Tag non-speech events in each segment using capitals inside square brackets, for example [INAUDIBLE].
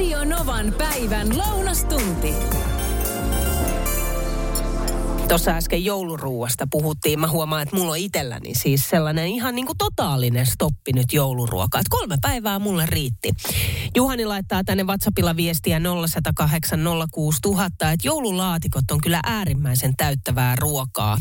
Radio Novan päivän lounastunti. Tuossa äsken jouluruuasta puhuttiin. Mä huomaan, että mulla on itselläni siis sellainen ihan niin kuin totaalinen stoppi nyt jouluruokaa. Kolme päivää mulle riitti. Juhani laittaa tänne WhatsAppilla viestiä 0108 06000, että joululaatikot on kyllä äärimmäisen täyttävää ruokaa.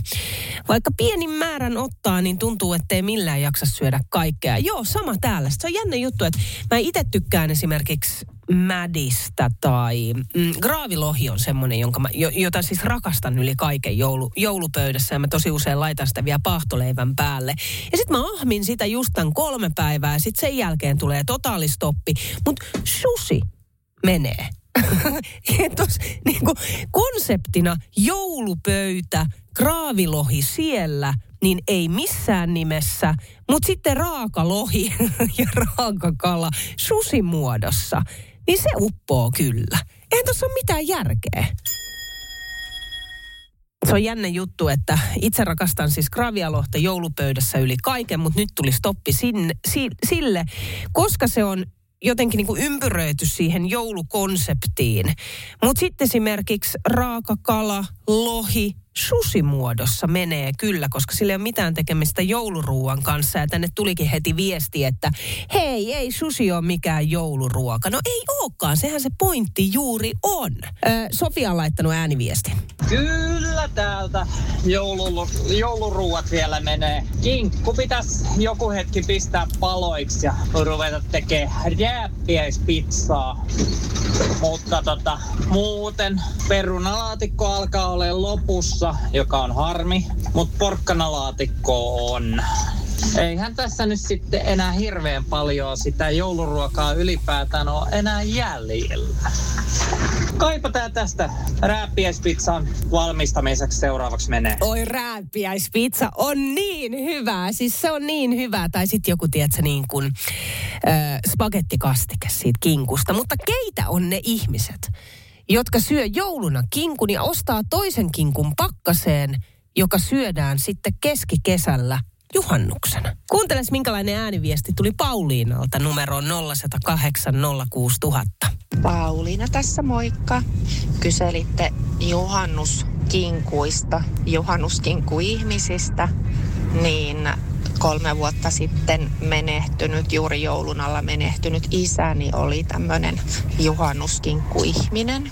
Vaikka pienin määrän ottaa, niin tuntuu, ettei millään jaksa syödä kaikkea. Joo, sama täällä. Se on jännä juttu, että mä itse tykkään esimerkiksi mädistä tai mm, graavilohi on semmoinen, jonka mä, jota siis rakastan yli kaiken joulu, joulupöydässä ja mä tosi usein laitan sitä vielä pahtoleivän päälle. Ja sitten mä ahmin sitä just tämän kolme päivää ja sitten sen jälkeen tulee totaalistoppi. Mutta susi menee. [LAUGHS] Tos, niinku, konseptina joulupöytä, graavilohi siellä, niin ei missään nimessä, mutta sitten raakalohi [LAUGHS] ja raakakala susimuodossa niin se uppoo kyllä. Eihän tuossa ole mitään järkeä. Se on jännä juttu, että itse rakastan siis gravialohta joulupöydässä yli kaiken, mutta nyt tuli stoppi sinne, si, sille, koska se on jotenkin niin kuin ympyröity siihen joulukonseptiin. Mutta sitten esimerkiksi raakakala, lohi, susimuodossa menee kyllä, koska sillä ei ole mitään tekemistä jouluruuan kanssa. Ja tänne tulikin heti viesti, että hei, ei susi ole mikään jouluruoka. No ei olekaan, sehän se pointti juuri on. Ö, Sofia on laittanut ääniviesti. Kyllä täältä joulu, jouluruuat vielä menee. Kinkku pitäisi joku hetki pistää paloiksi ja ruveta tekemään rääppiäispizzaa. Mutta tota, muuten perunalaatikko alkaa olla lopussa, joka on harmi. Mutta porkkanalaatikko on Eihän tässä nyt sitten enää hirveän paljon sitä jouluruokaa ylipäätään ole enää jäljellä. Kaipa tää tästä rääppiäispizzan valmistamiseksi seuraavaksi menee. Oi rääppiäispizza on niin hyvää. Siis se on niin hyvää. Tai sitten joku, tiedätkö, niin kuin äh, spagettikastike siitä kinkusta. Mutta keitä on ne ihmiset, jotka syö jouluna kinkun ja ostaa toisen kinkun pakkaseen, joka syödään sitten keskikesällä juhannuksena. Kuunteles, minkälainen ääniviesti tuli Pauliinalta numeroon 0108 Pauliina tässä moikka. Kyselitte juhannuskinkuista, juhannuskinku-ihmisistä, niin kolme vuotta sitten menehtynyt, juuri joulun alla menehtynyt isäni oli tämmöinen juhannuskinkku-ihminen.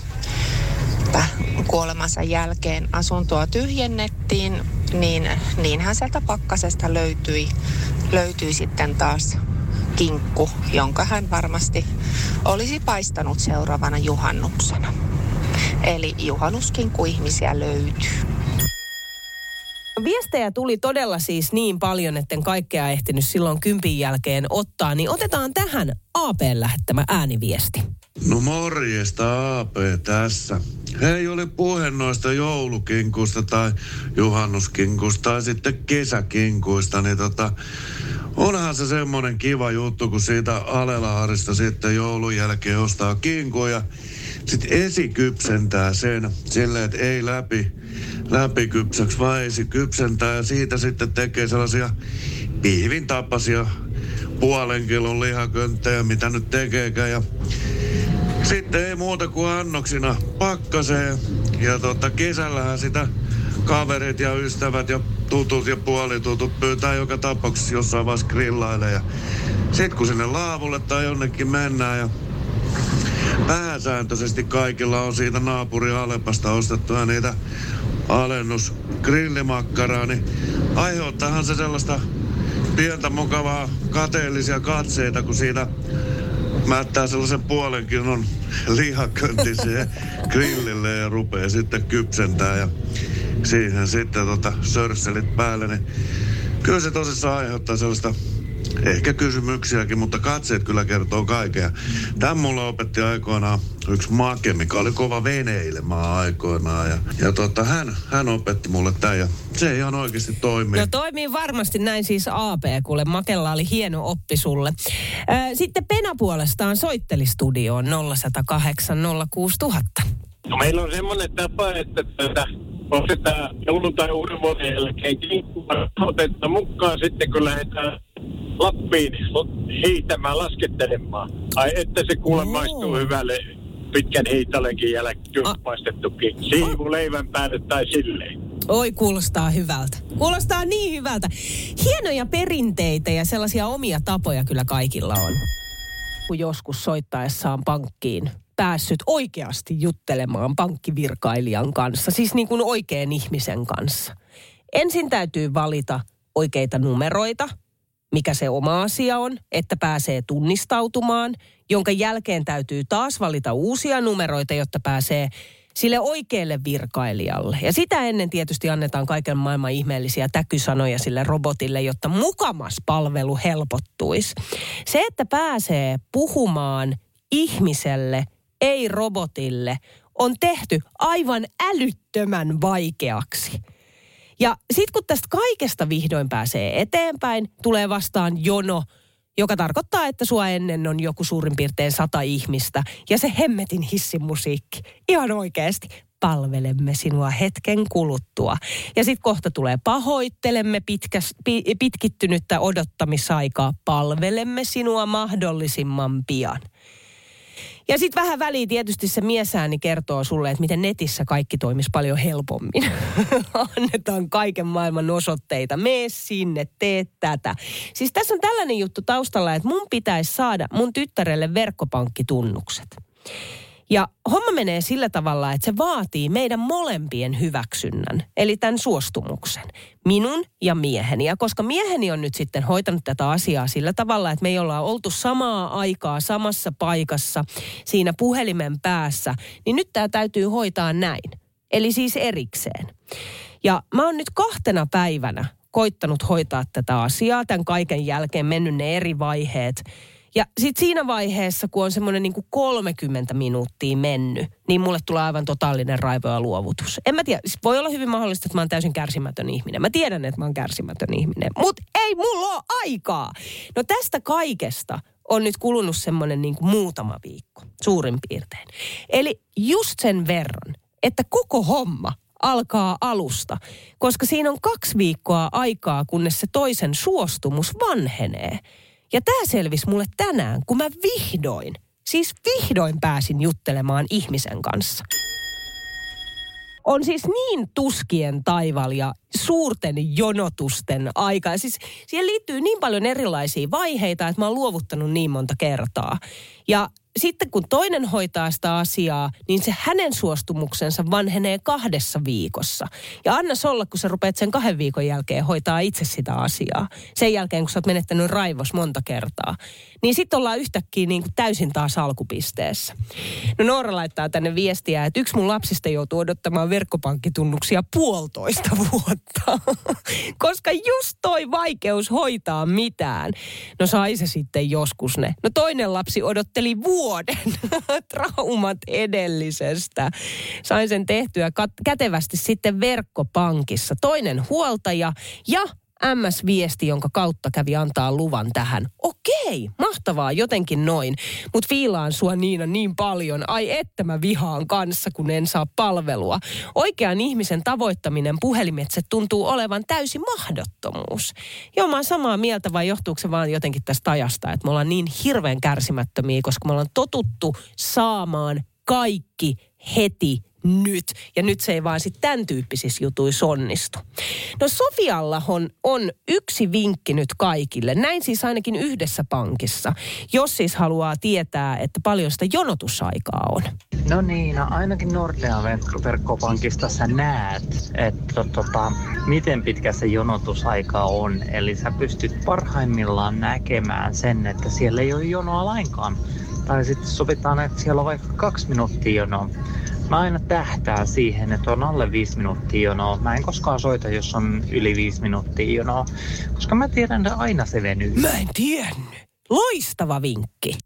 Kuolemansa jälkeen asuntoa tyhjennettiin niin niinhän sieltä pakkasesta löytyi, löytyi sitten taas kinkku, jonka hän varmasti olisi paistanut seuraavana juhannuksena. Eli juhannuskinkku ihmisiä löytyy. Viestejä tuli todella siis niin paljon, etten kaikkea ehtinyt silloin kympin jälkeen ottaa, niin otetaan tähän AP lähettämä ääniviesti. No morjesta AP tässä. Hei, oli puhe noista joulukinkuista tai juhannuskinkuista tai sitten kesäkinkuista, niin tota, onhan se semmoinen kiva juttu, kun siitä Alelaarista sitten joulun jälkeen ostaa kinkuja. Sitten esikypsentää sen silleen, että ei läpi, läpikypsäksi, vaan esikypsentää ja siitä sitten tekee sellaisia pihvin tapaisia puolen kilon lihakönttejä, mitä nyt tekeekään. Ja sitten ei muuta kuin annoksina pakkaseen. Ja tota, kesällähän sitä kaverit ja ystävät ja tutut ja puolitutut pyytää joka tapauksessa jossain vaiheessa grillaille. Ja sit kun sinne laavulle tai jonnekin mennään ja pääsääntöisesti kaikilla on siitä naapuri Alepasta ostettuja niitä alennus grillimakkaraa, niin aiheuttaahan se sellaista pientä mukavaa kateellisia katseita, kun siinä mättää sellaisen puolen kilon lihakönti siihen [LAUGHS] grillille ja rupeaa sitten kypsentää ja siihen sitten tota sörsselit päälle, niin kyllä se tosissaan aiheuttaa sellaista ehkä kysymyksiäkin, mutta katseet kyllä kertoo kaikkea. Tämän mulle opetti aikoinaan yksi make, mikä oli kova veneilemään aikoinaan. Ja, ja tota, hän, hän opetti mulle tämän ja se ihan oikeasti toimii. No toimii varmasti näin siis AP, kuule Makella oli hieno oppi sulle. Sitten Pena puolestaan soitteli studioon 0108 06000. No meillä on semmoinen tapa, että tätä ostetaan joulun tai uuden vuoden jälkeen otetta mukaan sitten, kun lähdetään Lappiin hiihtämään, laskettelemaan. Ai että se kuule Oo. maistuu hyvälle pitkän hiihtolenkin jälkeen A- paistettukin. Siivu leivän päälle tai silleen. Oi, kuulostaa hyvältä. Kuulostaa niin hyvältä. Hienoja perinteitä ja sellaisia omia tapoja kyllä kaikilla on. Kun joskus soittaessaan pankkiin päässyt oikeasti juttelemaan pankkivirkailijan kanssa, siis niin kuin oikean ihmisen kanssa. Ensin täytyy valita oikeita numeroita, mikä se oma asia on, että pääsee tunnistautumaan, jonka jälkeen täytyy taas valita uusia numeroita, jotta pääsee sille oikealle virkailijalle. Ja sitä ennen tietysti annetaan kaiken maailman ihmeellisiä täkysanoja sille robotille, jotta mukamas palvelu helpottuisi. Se, että pääsee puhumaan ihmiselle, ei robotille, on tehty aivan älyttömän vaikeaksi. Ja sitten kun tästä kaikesta vihdoin pääsee eteenpäin, tulee vastaan jono, joka tarkoittaa, että sua ennen on joku suurin piirtein sata ihmistä. Ja se hemmetin hissimusiikki. Ihan oikeasti. Palvelemme sinua hetken kuluttua. Ja sitten kohta tulee pahoittelemme pitkäs, pi, pitkittynyttä odottamisaikaa. Palvelemme sinua mahdollisimman pian. Ja sitten vähän väliin tietysti se miesääni kertoo sulle, että miten netissä kaikki toimisi paljon helpommin. [LAUGHS] Annetaan kaiken maailman osoitteita. Mene sinne, tee tätä. Siis tässä on tällainen juttu taustalla, että mun pitäisi saada mun tyttärelle verkkopankkitunnukset. Ja homma menee sillä tavalla, että se vaatii meidän molempien hyväksynnän, eli tämän suostumuksen, minun ja mieheni. Ja koska mieheni on nyt sitten hoitanut tätä asiaa sillä tavalla, että me ei olla oltu samaa aikaa samassa paikassa siinä puhelimen päässä, niin nyt tämä täytyy hoitaa näin. Eli siis erikseen. Ja mä oon nyt kahtena päivänä koittanut hoitaa tätä asiaa, tämän kaiken jälkeen mennyt ne eri vaiheet. Ja sitten siinä vaiheessa, kun on semmoinen niin 30 minuuttia mennyt, niin mulle tulee aivan totaalinen raivo ja luovutus. En mä tiedä, siis voi olla hyvin mahdollista, että mä oon täysin kärsimätön ihminen. Mä tiedän, että mä oon kärsimätön ihminen, mutta ei mulla ole aikaa. No tästä kaikesta on nyt kulunut semmoinen niin muutama viikko, suurin piirtein. Eli just sen verran, että koko homma alkaa alusta, koska siinä on kaksi viikkoa aikaa, kunnes se toisen suostumus vanhenee. Ja tämä selvisi mulle tänään, kun mä vihdoin, siis vihdoin pääsin juttelemaan ihmisen kanssa. On siis niin tuskien taival ja suurten jonotusten aika. Siis siihen liittyy niin paljon erilaisia vaiheita, että mä oon luovuttanut niin monta kertaa. Ja sitten kun toinen hoitaa sitä asiaa, niin se hänen suostumuksensa vanhenee kahdessa viikossa. Ja anna olla, kun sä rupeat sen kahden viikon jälkeen hoitaa itse sitä asiaa. Sen jälkeen, kun sä oot menettänyt raivos monta kertaa. Niin sitten ollaan yhtäkkiä niin kuin täysin taas alkupisteessä. No Noora laittaa tänne viestiä, että yksi mun lapsista joutuu odottamaan verkkopankkitunnuksia puolitoista vuotta. [LAUGHS] Koska just toi vaikeus hoitaa mitään. No sai se sitten joskus ne. No toinen lapsi odotteli vuoden [LAUGHS] traumat edellisestä. Sain sen tehtyä kat- kätevästi sitten verkkopankissa. Toinen huoltaja ja MS-viesti, jonka kautta kävi antaa luvan tähän. Okei, mahtavaa, jotenkin noin. Mutta fiilaan sua Niina niin paljon. Ai että mä vihaan kanssa, kun en saa palvelua. Oikean ihmisen tavoittaminen puhelimitse tuntuu olevan täysi mahdottomuus. Joo, mä oon samaa mieltä, vai johtuuko se vaan jotenkin tästä ajasta, että me ollaan niin hirveän kärsimättömiä, koska me ollaan totuttu saamaan kaikki heti nyt. Ja nyt se ei vaan sitten tämän tyyppisissä jutuissa onnistu. No Sofialla on, on yksi vinkki nyt kaikille. Näin siis ainakin yhdessä pankissa. Jos siis haluaa tietää, että paljon sitä jonotusaikaa on. No niin, no ainakin Nordea verkkopankista sä näet, että tota, miten pitkä se jonotusaika on. Eli sä pystyt parhaimmillaan näkemään sen, että siellä ei ole jonoa lainkaan. Tai sitten sovitaan, että siellä on vaikka kaksi minuuttia jonoa. Mä aina tähtää siihen, että on alle viisi minuuttia jonoa. Mä en koskaan soita, jos on yli viisi minuuttia jonoa, koska mä tiedän, että aina se venyy. Mä en tiennyt. Loistava vinkki.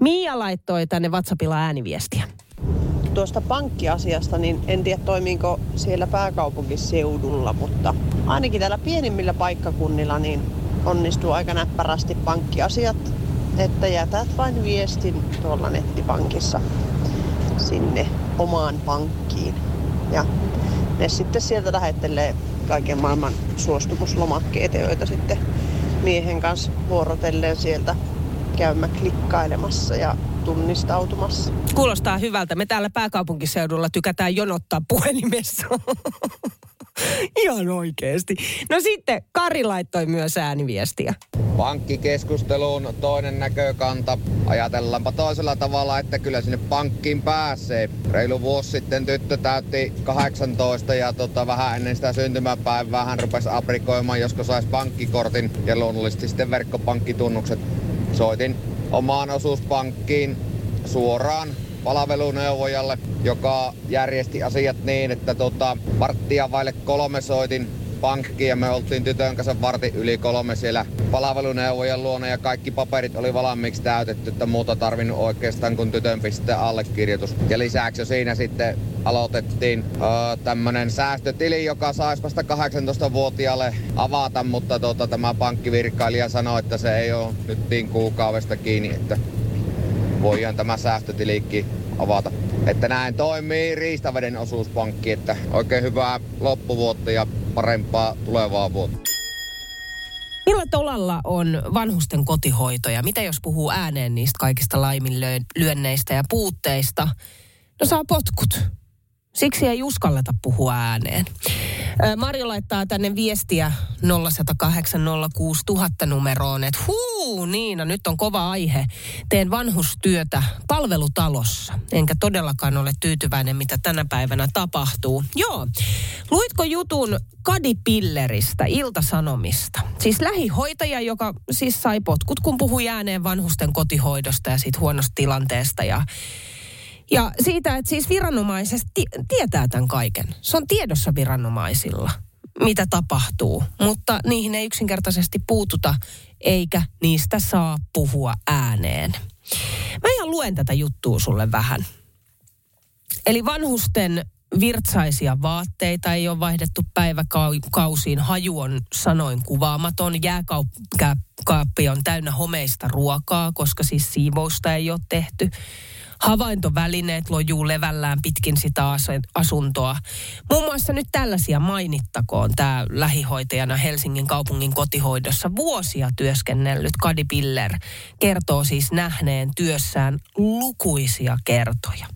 Mia laittoi tänne WhatsAppilla ääniviestiä. tuosta pankkiasiasta, niin en tiedä toimiiko siellä pääkaupunkiseudulla, mutta ainakin täällä pienimmillä paikkakunnilla niin onnistuu aika näppärästi pankkiasiat, että jätät vain viestin tuolla nettipankissa sinne omaan pankkiin. Ja ne sitten sieltä lähettelee kaiken maailman suostumuslomakkeita, joita sitten miehen kanssa vuorotellen sieltä käymä klikkailemassa ja tunnistautumassa. Kuulostaa hyvältä. Me täällä pääkaupunkiseudulla tykätään jonottaa puhelimessa. [LAUGHS] [LAUGHS] Ihan oikeasti. No sitten Kari laittoi myös ääniviestiä. Pankkikeskusteluun toinen näkökanta. Ajatellaanpa toisella tavalla, että kyllä sinne pankkiin pääsee. Reilu vuosi sitten tyttö täytti 18 ja tota, vähän ennen sitä syntymäpäivää hän rupesi aprikoimaan, josko saisi pankkikortin ja luonnollisesti sitten verkkopankkitunnukset. Soitin omaan osuuspankkiin suoraan palveluneuvojalle, joka järjesti asiat niin, että tota, varttia vaille kolme soitin pankkiin ja me oltiin tytön kanssa varti yli kolme siellä palveluneuvojan luona ja kaikki paperit oli valmiiksi täytetty, että muuta tarvinnut oikeastaan kuin tytön piste allekirjoitus. Ja lisäksi jo siinä sitten aloitettiin öö, tämmönen säästötili, joka saisi vasta 18-vuotiaalle avata, mutta tota, tämä pankkivirkailija sanoi, että se ei ole nyt niin kuukaudesta kiinni, että voidaan tämä säästötiliikki avata. Että näin toimii Riistaveden osuuspankki, että oikein hyvää loppuvuotta ja parempaa tulevaa vuotta. Millä tolalla on vanhusten kotihoito ja mitä jos puhuu ääneen niistä kaikista laiminlyönneistä ja puutteista? No saa potkut. Siksi ei uskalleta puhua ääneen. Marjo laittaa tänne viestiä 0806000 numeroon, että huu Niina, nyt on kova aihe. Teen vanhustyötä palvelutalossa, enkä todellakaan ole tyytyväinen, mitä tänä päivänä tapahtuu. Joo, luitko jutun Kadipilleristä, Iltasanomista? Siis lähihoitaja, joka siis sai potkut, kun puhui ääneen vanhusten kotihoidosta ja siitä huonosta tilanteesta ja ja siitä, että siis viranomaiset tietää tämän kaiken. Se on tiedossa viranomaisilla, mitä tapahtuu, mutta niihin ei yksinkertaisesti puututa, eikä niistä saa puhua ääneen. Mä ihan luen tätä juttua sulle vähän. Eli vanhusten virtsaisia vaatteita ei ole vaihdettu päiväkausiin. Haju on sanoin kuvaamaton. Jääkaappi on täynnä homeista ruokaa, koska siis siivousta ei ole tehty havaintovälineet lojuu levällään pitkin sitä asuntoa. Muun muassa nyt tällaisia mainittakoon tämä lähihoitajana Helsingin kaupungin kotihoidossa vuosia työskennellyt Kadi Piller kertoo siis nähneen työssään lukuisia kertoja.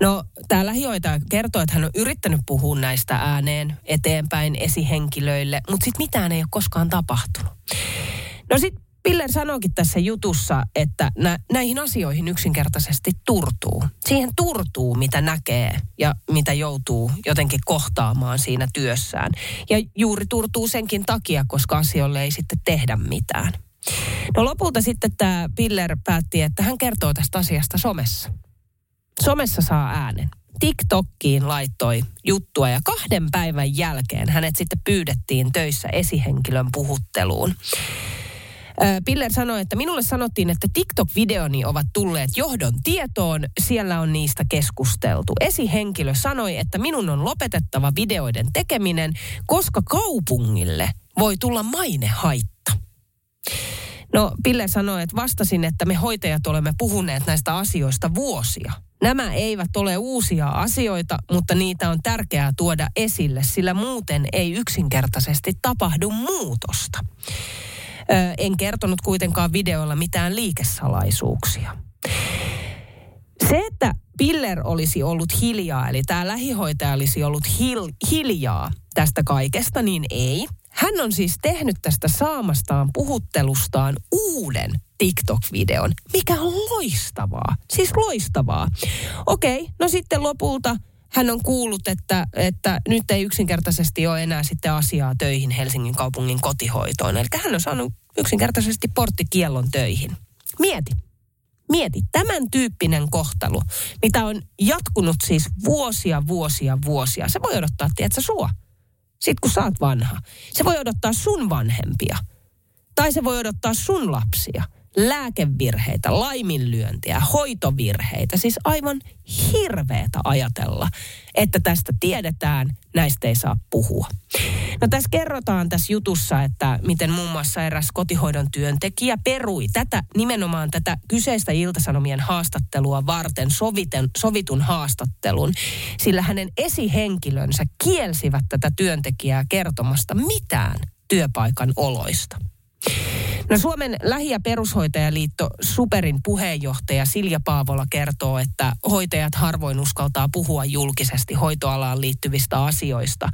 No, tämä lähihoitaja kertoo, että hän on yrittänyt puhua näistä ääneen eteenpäin esihenkilöille, mutta sitten mitään ei ole koskaan tapahtunut. No sitten Piller sanoikin tässä jutussa, että nä, näihin asioihin yksinkertaisesti turtuu. Siihen turtuu, mitä näkee ja mitä joutuu jotenkin kohtaamaan siinä työssään. Ja juuri turtuu senkin takia, koska asioille ei sitten tehdä mitään. No lopulta sitten tämä Piller päätti, että hän kertoo tästä asiasta somessa. Somessa saa äänen. TikTokkiin laittoi juttua ja kahden päivän jälkeen hänet sitten pyydettiin töissä esihenkilön puhutteluun. Piller sanoi, että minulle sanottiin, että TikTok-videoni ovat tulleet johdon tietoon. Siellä on niistä keskusteltu. Esihenkilö sanoi, että minun on lopetettava videoiden tekeminen, koska kaupungille voi tulla mainehaitta. No, Pille sanoi, että vastasin, että me hoitajat olemme puhuneet näistä asioista vuosia. Nämä eivät ole uusia asioita, mutta niitä on tärkeää tuoda esille, sillä muuten ei yksinkertaisesti tapahdu muutosta en kertonut kuitenkaan videoilla mitään liikesalaisuuksia. Se, että Piller olisi ollut hiljaa, eli tämä lähihoitaja olisi ollut hil- hiljaa tästä kaikesta, niin ei. Hän on siis tehnyt tästä saamastaan puhuttelustaan uuden TikTok-videon, mikä on loistavaa. Siis loistavaa. Okei, no sitten lopulta hän on kuullut, että, että nyt ei yksinkertaisesti ole enää sitten asiaa töihin Helsingin kaupungin kotihoitoon. Eli hän on saanut yksinkertaisesti porttikiellon töihin. Mieti. Mieti, tämän tyyppinen kohtelu, mitä on jatkunut siis vuosia, vuosia, vuosia. Se voi odottaa, tiedätkö, sua. Sitten kun saat vanha. Se voi odottaa sun vanhempia. Tai se voi odottaa sun lapsia – lääkevirheitä, laiminlyöntiä, hoitovirheitä. Siis aivan hirveetä ajatella, että tästä tiedetään, näistä ei saa puhua. No tässä kerrotaan tässä jutussa, että miten muun muassa eräs kotihoidon työntekijä perui tätä, nimenomaan tätä kyseistä iltasanomien haastattelua varten soviten, sovitun haastattelun, sillä hänen esihenkilönsä kielsivät tätä työntekijää kertomasta mitään työpaikan oloista. No Suomen lähi- ja perushoitajaliitto Superin puheenjohtaja Silja Paavola kertoo, että hoitajat harvoin uskaltaa puhua julkisesti hoitoalaan liittyvistä asioista,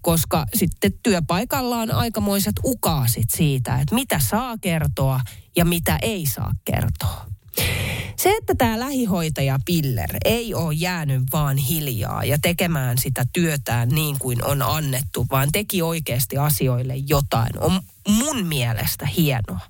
koska sitten työpaikalla on aikamoiset ukaasit siitä, että mitä saa kertoa ja mitä ei saa kertoa. Se, että tämä lähihoitaja Piller ei ole jäänyt vaan hiljaa ja tekemään sitä työtään niin kuin on annettu, vaan teki oikeasti asioille jotain, on mun mielestä hienoa.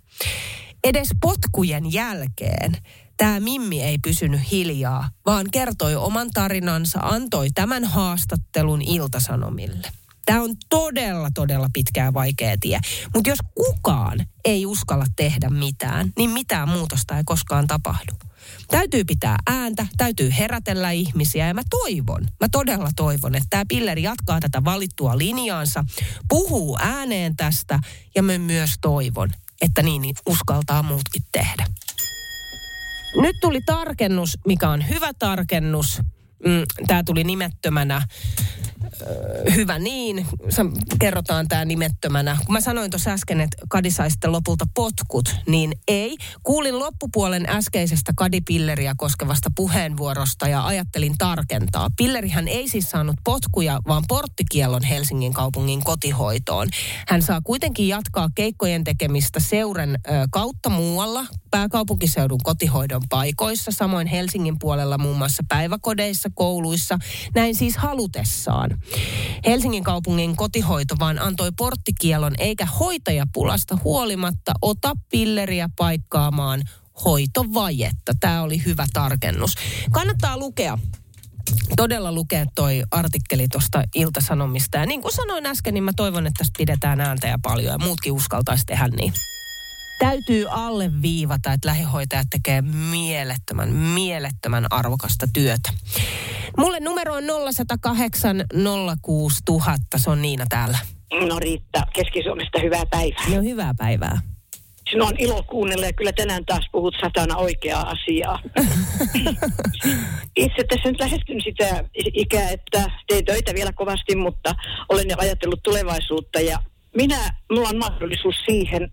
Edes potkujen jälkeen tämä Mimmi ei pysynyt hiljaa, vaan kertoi oman tarinansa, antoi tämän haastattelun iltasanomille. Tämä on todella, todella pitkää vaikea tie. Mutta jos kukaan ei uskalla tehdä mitään, niin mitään muutosta ei koskaan tapahdu. Täytyy pitää ääntä, täytyy herätellä ihmisiä ja mä toivon, mä todella toivon, että tämä pilleri jatkaa tätä valittua linjaansa, puhuu ääneen tästä ja mä myös toivon, että niin uskaltaa muutkin tehdä. Nyt tuli tarkennus, mikä on hyvä tarkennus. Mm, Tämä tuli nimettömänä hyvä niin, kerrotaan tämä nimettömänä. Kun mä sanoin tuossa äsken, että Kadi sai sitten lopulta potkut, niin ei. Kuulin loppupuolen äskeisestä Kadi-pilleriä koskevasta puheenvuorosta ja ajattelin tarkentaa. Pillerihän ei siis saanut potkuja, vaan porttikiellon Helsingin kaupungin kotihoitoon. Hän saa kuitenkin jatkaa keikkojen tekemistä seuren ö, kautta muualla pääkaupunkiseudun kotihoidon paikoissa, samoin Helsingin puolella muun muassa päiväkodeissa, kouluissa, näin siis halutessaan. Helsingin kaupungin kotihoito vaan antoi porttikielon eikä hoitajapulasta huolimatta ota pilleriä paikkaamaan hoitovajetta. Tämä oli hyvä tarkennus. Kannattaa lukea todella lukea toi artikkeli tuosta Iltasanomista. Ja niin kuin sanoin äsken, niin mä toivon, että tästä pidetään ääntä ja paljon ja muutkin uskaltaisi tehdä niin. Täytyy alleviivata, että lähihoitajat tekee mielettömän, mielettömän arvokasta työtä. Mulle numero on 0108 06000. Se on Niina täällä. No Riitta, Keski-Suomesta hyvää päivää. No hyvää päivää. Sinua on ilo kuunnella ja kyllä tänään taas puhut satana oikeaa asiaa. [LAUGHS] Itse tässä nyt lähestyn sitä ikää, että teen töitä vielä kovasti, mutta olen jo ajatellut tulevaisuutta ja minä, mulla on mahdollisuus siihen,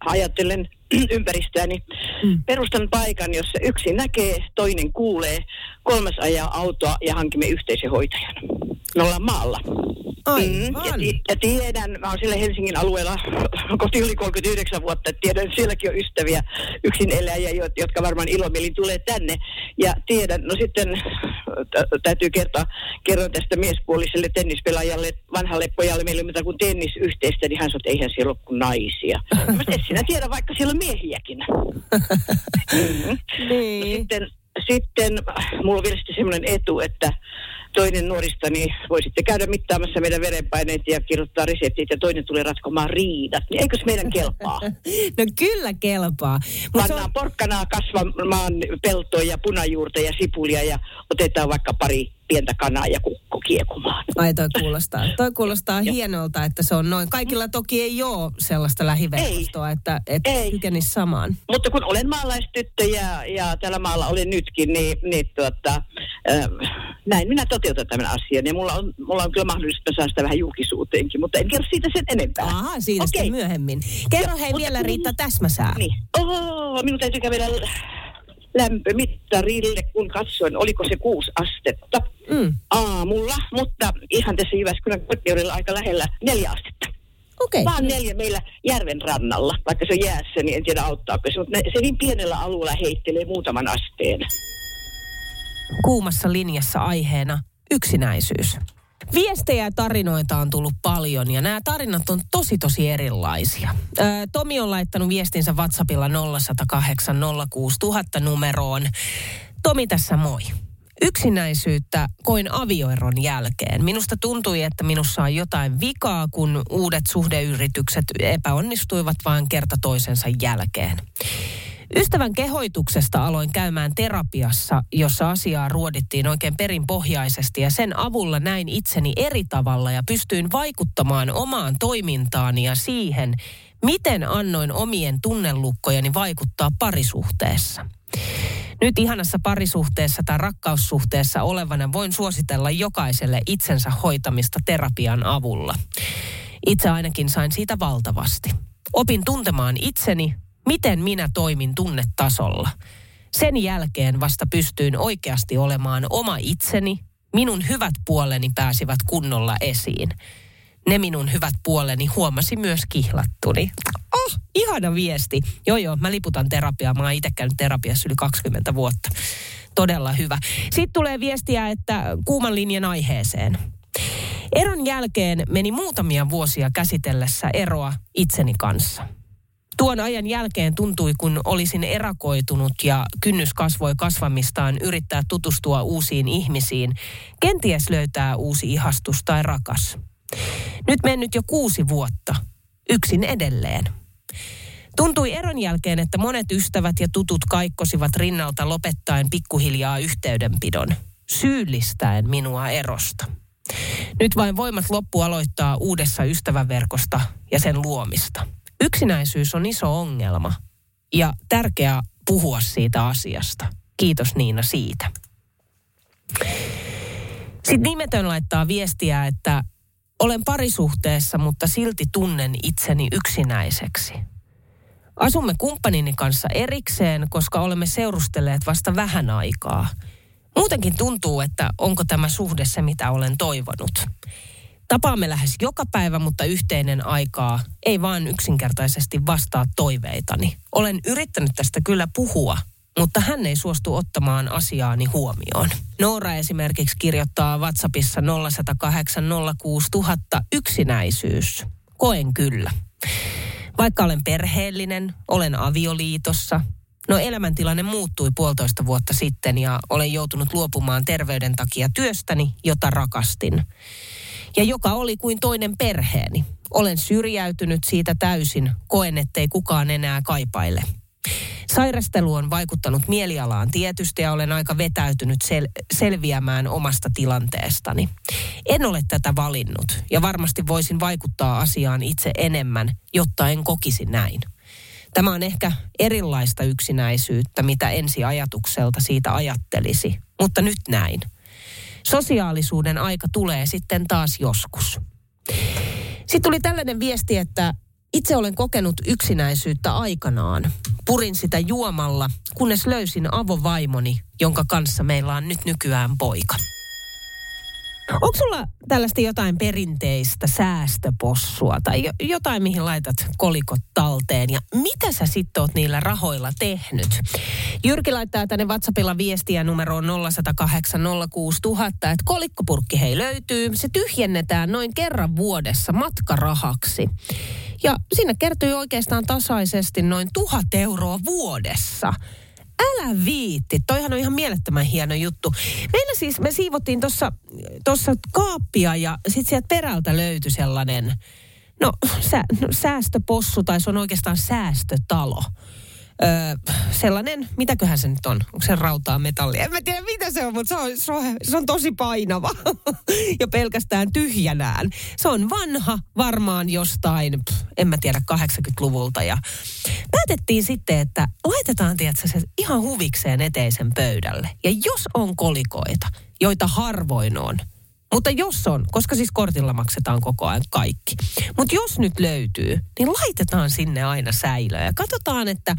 [CLEARS THROAT] ajatellen ympäristöäni, mm. perustan paikan, jossa yksi näkee, toinen kuulee, kolmas ajaa autoa ja hankimme yhteisen hoitajan. Me ollaan maalla. Aivan. Mm, ja, ti- ja tiedän, mä oon siellä Helsingin alueella [LAUGHS] koti yli 39 vuotta, että tiedän, että sielläkin on ystäviä yksin eläjiä, jotka varmaan ilomielin tulee tänne. Ja tiedän, no sitten t- täytyy kertoa, kerron tästä miespuoliselle tennispelaajalle, vanhalle pojalle, meillä ei mitään kuin tennisyhteistä, niin hän sanoi, että eihän siellä ole kuin naisia. Mä sinä tiedä, vaikka siellä on miehiäkin. mm-hmm. niin. [LAUGHS] no sitten, sitten mulla on vielä sitten semmoinen etu, että toinen nuoristani voi sitten käydä mittaamassa meidän verenpaineet ja kirjoittaa reseptit ja toinen tulee ratkomaan riidat. Niin eikös meidän kelpaa? [LAUGHS] no kyllä kelpaa. Mut Pannaan on... porkkanaa kasvamaan peltoa ja punajuurta ja sipulia ja otetaan vaikka pari pientä kanaa ja kukko kiekumaan. Ai toi kuulostaa, [LAUGHS] toi kuulostaa hienolta, että se on noin. Kaikilla toki ei ole sellaista lähiverkostoa, että, että ei. kykenisi samaan. Mutta kun olen maalaistyttö ja, ja tällä maalla olen nytkin, niin, niin tuota, äh, näin minä toteutan tämän asian. Ja mulla on, mulla on kyllä mahdollisuus, että saan sitä vähän julkisuuteenkin, mutta en kerro siitä sen enempää. Aha, siitä okay. myöhemmin. Kerro hei vielä Riitta täsmäsää. Niin. Oh, minun täytyy kävellä lämpömittarille, kun katsoin, oliko se kuusi astetta mm. aamulla, mutta ihan tässä Jyväskylän kotiudella aika lähellä neljä astetta. Okay. Vaan neljä meillä järven rannalla, vaikka se on jäässä, niin en tiedä auttaako se, mutta se niin pienellä alueella heittelee muutaman asteen. Kuumassa linjassa aiheena yksinäisyys. Viestejä ja tarinoita on tullut paljon ja nämä tarinat on tosi tosi erilaisia. Tomi on laittanut viestinsä WhatsAppilla 0108 06000 numeroon. Tomi tässä moi. Yksinäisyyttä koin avioeron jälkeen. Minusta tuntui, että minussa on jotain vikaa, kun uudet suhdeyritykset epäonnistuivat vain kerta toisensa jälkeen. Ystävän kehoituksesta aloin käymään terapiassa, jossa asiaa ruodittiin oikein perinpohjaisesti ja sen avulla näin itseni eri tavalla ja pystyin vaikuttamaan omaan toimintaani ja siihen, miten annoin omien tunnelukkojeni vaikuttaa parisuhteessa. Nyt ihanassa parisuhteessa tai rakkaussuhteessa olevana voin suositella jokaiselle itsensä hoitamista terapian avulla. Itse ainakin sain siitä valtavasti. Opin tuntemaan itseni, miten minä toimin tunnetasolla. Sen jälkeen vasta pystyin oikeasti olemaan oma itseni, minun hyvät puoleni pääsivät kunnolla esiin. Ne minun hyvät puoleni huomasi myös kihlattuni. Oh, ihana viesti. Joo joo, mä liputan terapiaa. Mä oon itse käynyt terapiassa yli 20 vuotta. Todella hyvä. Sitten tulee viestiä, että kuuman linjan aiheeseen. Eron jälkeen meni muutamia vuosia käsitellessä eroa itseni kanssa. Tuon ajan jälkeen tuntui, kun olisin erakoitunut ja kynnys kasvoi kasvamistaan yrittää tutustua uusiin ihmisiin, kenties löytää uusi ihastus tai rakas. Nyt mennyt jo kuusi vuotta, yksin edelleen. Tuntui eron jälkeen, että monet ystävät ja tutut kaikkosivat rinnalta lopettaen pikkuhiljaa yhteydenpidon, syyllistäen minua erosta. Nyt vain voimat loppu aloittaa uudessa ystäväverkosta ja sen luomista. Yksinäisyys on iso ongelma ja tärkeää puhua siitä asiasta. Kiitos Niina siitä. Sitten nimetön laittaa viestiä, että olen parisuhteessa, mutta silti tunnen itseni yksinäiseksi. Asumme kumppanini kanssa erikseen, koska olemme seurustelleet vasta vähän aikaa. Muutenkin tuntuu, että onko tämä suhde se, mitä olen toivonut. Tapaamme lähes joka päivä, mutta yhteinen aikaa ei vaan yksinkertaisesti vastaa toiveitani. Olen yrittänyt tästä kyllä puhua, mutta hän ei suostu ottamaan asiaani huomioon. Noora esimerkiksi kirjoittaa WhatsAppissa 0108 yksinäisyys. Koen kyllä. Vaikka olen perheellinen, olen avioliitossa. No elämäntilanne muuttui puolitoista vuotta sitten ja olen joutunut luopumaan terveyden takia työstäni, jota rakastin. Ja joka oli kuin toinen perheeni. Olen syrjäytynyt siitä täysin, koen ettei kukaan enää kaipaile. Sairastelu on vaikuttanut mielialaan tietysti ja olen aika vetäytynyt sel- selviämään omasta tilanteestani. En ole tätä valinnut ja varmasti voisin vaikuttaa asiaan itse enemmän, jotta en kokisi näin. Tämä on ehkä erilaista yksinäisyyttä, mitä ensi ajatukselta siitä ajattelisi, mutta nyt näin. Sosiaalisuuden aika tulee sitten taas joskus. Sitten tuli tällainen viesti, että itse olen kokenut yksinäisyyttä aikanaan. Purin sitä juomalla, kunnes löysin avovaimoni, jonka kanssa meillä on nyt nykyään poika. Onko sulla tällaista jotain perinteistä säästöpossua tai jotain, mihin laitat kolikot talteen ja mitä sä sitten oot niillä rahoilla tehnyt? Jyrki laittaa tänne WhatsAppilla viestiä numeroon 0108 että kolikkopurkki hei löytyy. Se tyhjennetään noin kerran vuodessa matkarahaksi. Ja sinne kertyy oikeastaan tasaisesti noin tuhat euroa vuodessa. Älä viitti, toihan on ihan mielettömän hieno juttu. Meillä siis, me siivottiin tuossa tossa kaappia ja sitten sieltä perältä löytyi sellainen, no, sä, no säästöpossu tai se on oikeastaan säästötalo öö, sellainen, mitäköhän se nyt on? Onko se rautaa metallia? En mä tiedä mitä se on, mutta se on, se on, se on tosi painava [LAUGHS] ja pelkästään tyhjänään. Se on vanha, varmaan jostain, pff, en mä tiedä, 80-luvulta ja päätettiin sitten, että laitetaan tiedätkö, se ihan huvikseen eteisen pöydälle. Ja jos on kolikoita, joita harvoin on, mutta jos on, koska siis kortilla maksetaan koko ajan kaikki. Mutta jos nyt löytyy, niin laitetaan sinne aina säilöä ja katsotaan, että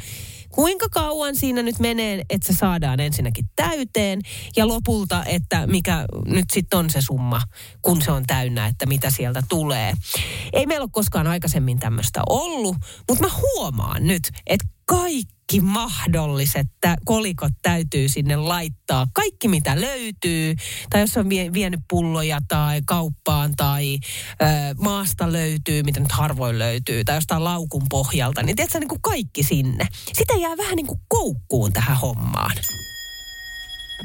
kuinka kauan siinä nyt menee, että se saadaan ensinnäkin täyteen ja lopulta, että mikä nyt sitten on se summa, kun se on täynnä, että mitä sieltä tulee. Ei meillä ole koskaan aikaisemmin tämmöistä ollut, mutta mä huomaan nyt, että kaikki mahdolliset tä- kolikot täytyy sinne laittaa. Kaikki mitä löytyy, tai jos on vie- vienyt pulloja tai kauppaan tai ö, maasta löytyy, mitä nyt harvoin löytyy, tai jostain laukun pohjalta, niin tiedätkö, niin kuin kaikki sinne. Sitä jää vähän niin kuin koukkuun tähän hommaan.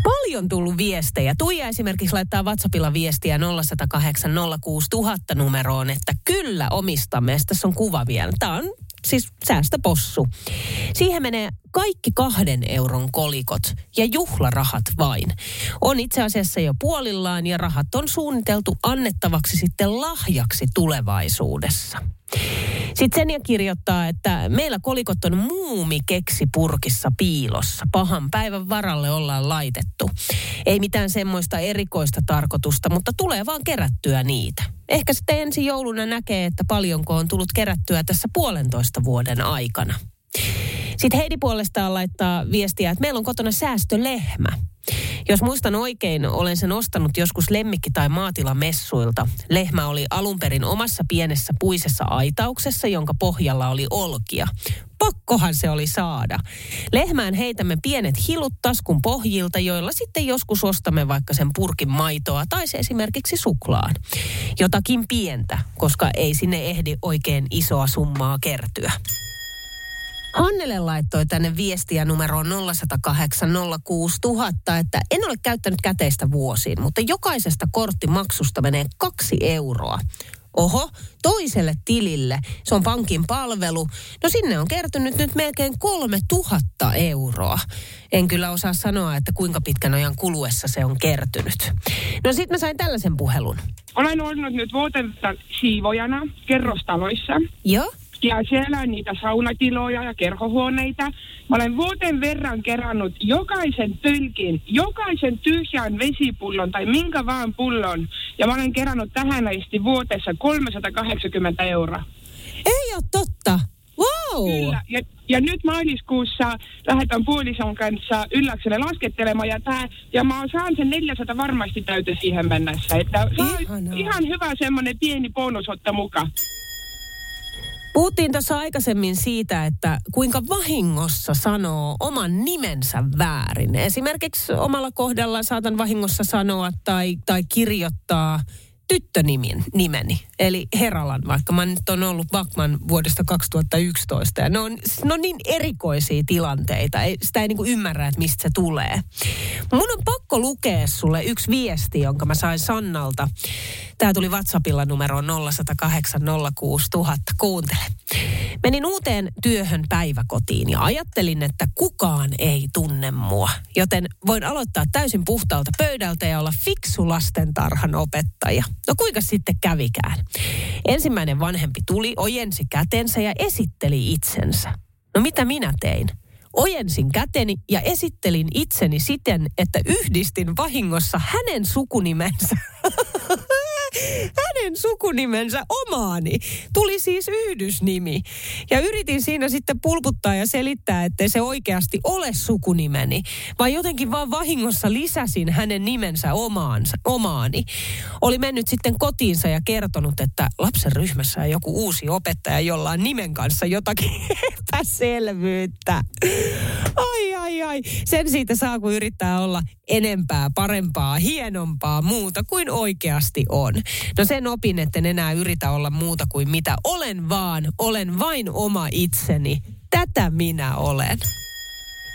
Paljon tullut viestejä. Tuija esimerkiksi laittaa WhatsAppilla viestiä 0108 06000 numeroon, että kyllä omistamme. Tässä on kuva vielä. Tämä on siis säästöpossu. Siihen menee kaikki kahden euron kolikot ja juhlarahat vain. On itse asiassa jo puolillaan ja rahat on suunniteltu annettavaksi sitten lahjaksi tulevaisuudessa. Sitten Senja kirjoittaa, että meillä kolikot on muumi keksi purkissa piilossa. Pahan päivän varalle ollaan laitettu. Ei mitään semmoista erikoista tarkoitusta, mutta tulee vaan kerättyä niitä. Ehkä sitten ensi jouluna näkee, että paljonko on tullut kerättyä tässä puolentoista vuoden aikana. Sitten Heidi puolestaan laittaa viestiä, että meillä on kotona säästölehmä. Jos muistan oikein, olen sen ostanut joskus lemmikki- tai maatilamessuilta. Lehmä oli alun perin omassa pienessä puisessa aitauksessa, jonka pohjalla oli olkia. Pakkohan se oli saada. Lehmään heitämme pienet hilut taskun pohjilta, joilla sitten joskus ostamme vaikka sen purkin maitoa tai se esimerkiksi suklaan. Jotakin pientä, koska ei sinne ehdi oikein isoa summaa kertyä. Hannele laittoi tänne viestiä numeroon 0108 06000, että en ole käyttänyt käteistä vuosiin, mutta jokaisesta korttimaksusta menee kaksi euroa. Oho, toiselle tilille. Se on pankin palvelu. No sinne on kertynyt nyt melkein kolme tuhatta euroa. En kyllä osaa sanoa, että kuinka pitkän ajan kuluessa se on kertynyt. No sit mä sain tällaisen puhelun. Olen ollut nyt vuotensa siivojana kerrostaloissa. Joo? Ja siellä on niitä saunatiloja ja kerhohuoneita. Mä olen vuoten verran kerannut jokaisen tölkin, jokaisen tyhjän vesipullon tai minkä vaan pullon. Ja mä olen kerannut tähän asti vuotessa 380 euroa. Ei ole totta. Wow! Kyllä. Ja, ja nyt maaliskuussa lähdetään puolison kanssa ylläkselle laskettelemaan ja, tää, ja mä saan sen 400 varmasti täytä siihen mennessä. Että ihan hyvä semmoinen pieni bonus ottaa mukaan. Puhuttiin tuossa aikaisemmin siitä, että kuinka vahingossa sanoo oman nimensä väärin. Esimerkiksi omalla kohdalla saatan vahingossa sanoa tai, tai kirjoittaa tyttönimen nimeni, eli Heralan, vaikka mä nyt on ollut Bakman vuodesta 2011. Ja ne on, ne on niin erikoisia tilanteita, ei, sitä ei niinku ymmärrä, että mistä se tulee. Mun on pakko lukea sulle yksi viesti, jonka mä sain Sannalta. Tämä tuli WhatsAppilla numeroon 0108 06000. Kuuntele. Menin uuteen työhön päiväkotiin ja ajattelin, että kukaan ei tunne mua. Joten voin aloittaa täysin puhtaalta pöydältä ja olla fiksu lastentarhan opettaja. No kuinka sitten kävikään? Ensimmäinen vanhempi tuli, ojensi kätensä ja esitteli itsensä. No mitä minä tein? Ojensin käteni ja esittelin itseni siten, että yhdistin vahingossa hänen sukunimensä. [LAUGHS] hänen sukunimensä omaani. Tuli siis yhdysnimi. Ja yritin siinä sitten pulputtaa ja selittää, että se oikeasti ole sukunimeni. Vaan jotenkin vaan vahingossa lisäsin hänen nimensä omaansa, omaani. Oli mennyt sitten kotiinsa ja kertonut, että lapsen ryhmässä on joku uusi opettaja, jolla on nimen kanssa jotakin [LAUGHS] epäselvyyttä. Ai, ai, ai. Sen siitä saa, kun yrittää olla enempää, parempaa, hienompaa, muuta kuin oikeasti on. No sen opin, että en enää yritä olla muuta kuin mitä olen vaan. Olen vain oma itseni. Tätä minä olen.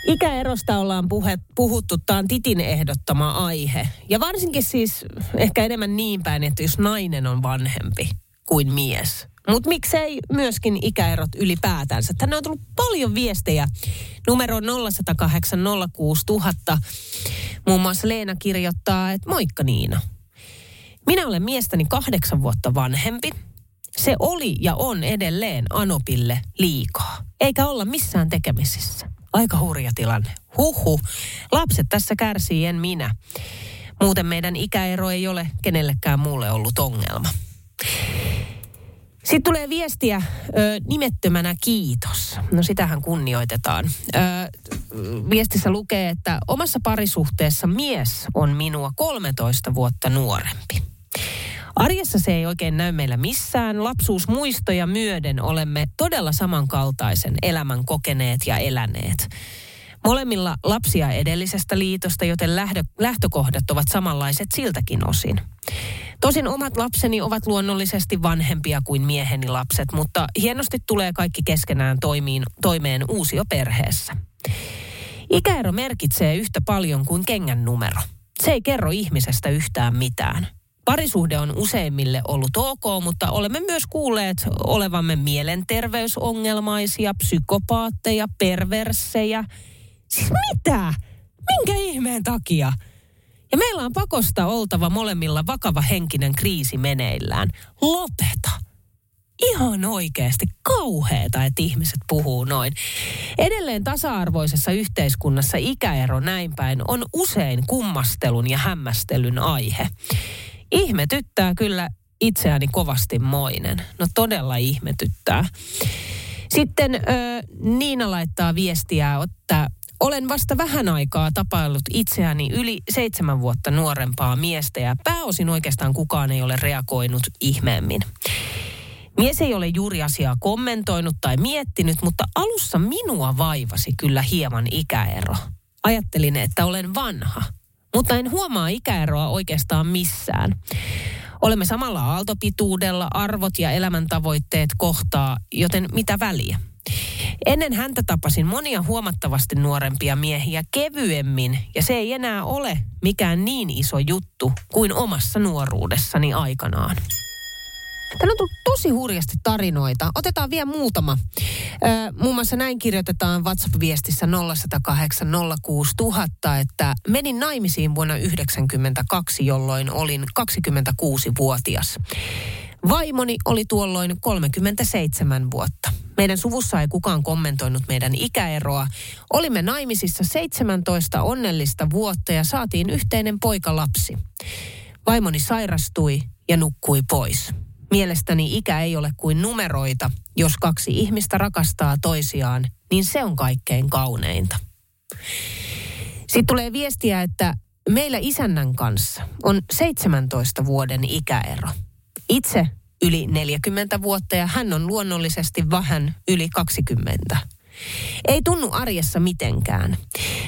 Ikäerosta ollaan puhe, puhuttu, tämä on Titin ehdottama aihe. Ja varsinkin siis ehkä enemmän niin päin, että jos nainen on vanhempi kuin mies. Mutta miksei myöskin ikäerot ylipäätänsä. Tänne on tullut paljon viestejä. Numero 0108 06000. Muun muassa Leena kirjoittaa, että moikka Niina. Minä olen miestäni kahdeksan vuotta vanhempi. Se oli ja on edelleen Anopille liikaa. Eikä olla missään tekemisissä. Aika hurja tilanne. Huhu. Lapset tässä kärsii, en minä. Muuten meidän ikäero ei ole kenellekään muulle ollut ongelma. Sitten tulee viestiä ö, nimettömänä kiitos. No sitähän kunnioitetaan. Ö, viestissä lukee, että omassa parisuhteessa mies on minua 13 vuotta nuorempi. Arjessa se ei oikein näy meillä missään. Lapsuusmuistoja myöden olemme todella samankaltaisen elämän kokeneet ja eläneet. Molemmilla lapsia edellisestä liitosta, joten lähdö, lähtökohdat ovat samanlaiset siltäkin osin. Tosin omat lapseni ovat luonnollisesti vanhempia kuin mieheni lapset, mutta hienosti tulee kaikki keskenään toimiin, toimeen uusio perheessä. Ikäero merkitsee yhtä paljon kuin kengän numero. Se ei kerro ihmisestä yhtään mitään. Parisuhde on useimmille ollut ok, mutta olemme myös kuulleet olevamme mielenterveysongelmaisia, psykopaatteja, perversseja. Siis mitä? Minkä ihmeen takia? Ja meillä on pakosta oltava molemmilla vakava henkinen kriisi meneillään. Lopeta. Ihan oikeasti kauheeta, että ihmiset puhuu noin. Edelleen tasa-arvoisessa yhteiskunnassa ikäero näin päin on usein kummastelun ja hämmästelyn aihe. Ihmetyttää kyllä, itseäni kovasti moinen. No todella ihmetyttää. Sitten ö, Niina laittaa viestiä, että olen vasta vähän aikaa tapaillut itseäni yli seitsemän vuotta nuorempaa miestä ja pääosin oikeastaan kukaan ei ole reagoinut ihmeemmin. Mies ei ole juuri asiaa kommentoinut tai miettinyt, mutta alussa minua vaivasi kyllä hieman ikäero. Ajattelin, että olen vanha, mutta en huomaa ikäeroa oikeastaan missään. Olemme samalla aaltopituudella, arvot ja elämäntavoitteet kohtaa, joten mitä väliä? Ennen häntä tapasin monia huomattavasti nuorempia miehiä kevyemmin, ja se ei enää ole mikään niin iso juttu kuin omassa nuoruudessani aikanaan. Täällä on tullut tosi hurjasti tarinoita. Otetaan vielä muutama. Ö, muun muassa näin kirjoitetaan WhatsApp-viestissä 0108 06000, että menin naimisiin vuonna 1992, jolloin olin 26-vuotias. Vaimoni oli tuolloin 37 vuotta. Meidän suvussa ei kukaan kommentoinut meidän ikäeroa. Olimme naimisissa 17 onnellista vuotta ja saatiin yhteinen poikalapsi. Vaimoni sairastui ja nukkui pois. Mielestäni ikä ei ole kuin numeroita. Jos kaksi ihmistä rakastaa toisiaan, niin se on kaikkein kauneinta. Sitten tulee viestiä, että meillä isännän kanssa on 17 vuoden ikäero. Itse yli 40 vuotta ja hän on luonnollisesti vähän yli 20. Ei tunnu arjessa mitenkään.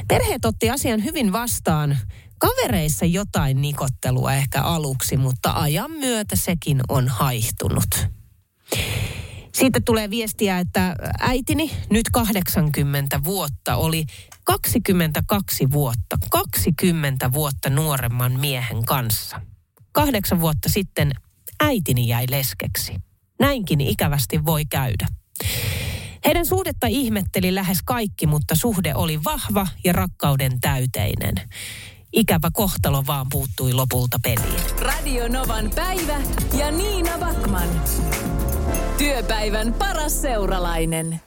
Perheet otti asian hyvin vastaan. Kavereissa jotain nikottelua ehkä aluksi, mutta ajan myötä sekin on haihtunut. Siitä tulee viestiä, että äitini nyt 80 vuotta oli 22 vuotta, 20 vuotta nuoremman miehen kanssa. Kahdeksan vuotta sitten äitini jäi leskeksi. Näinkin ikävästi voi käydä. Heidän suhdetta ihmetteli lähes kaikki, mutta suhde oli vahva ja rakkauden täyteinen. Ikävä kohtalo vaan puuttui lopulta peliin. Radio Novan päivä ja Niina Backman. Työpäivän paras seuralainen.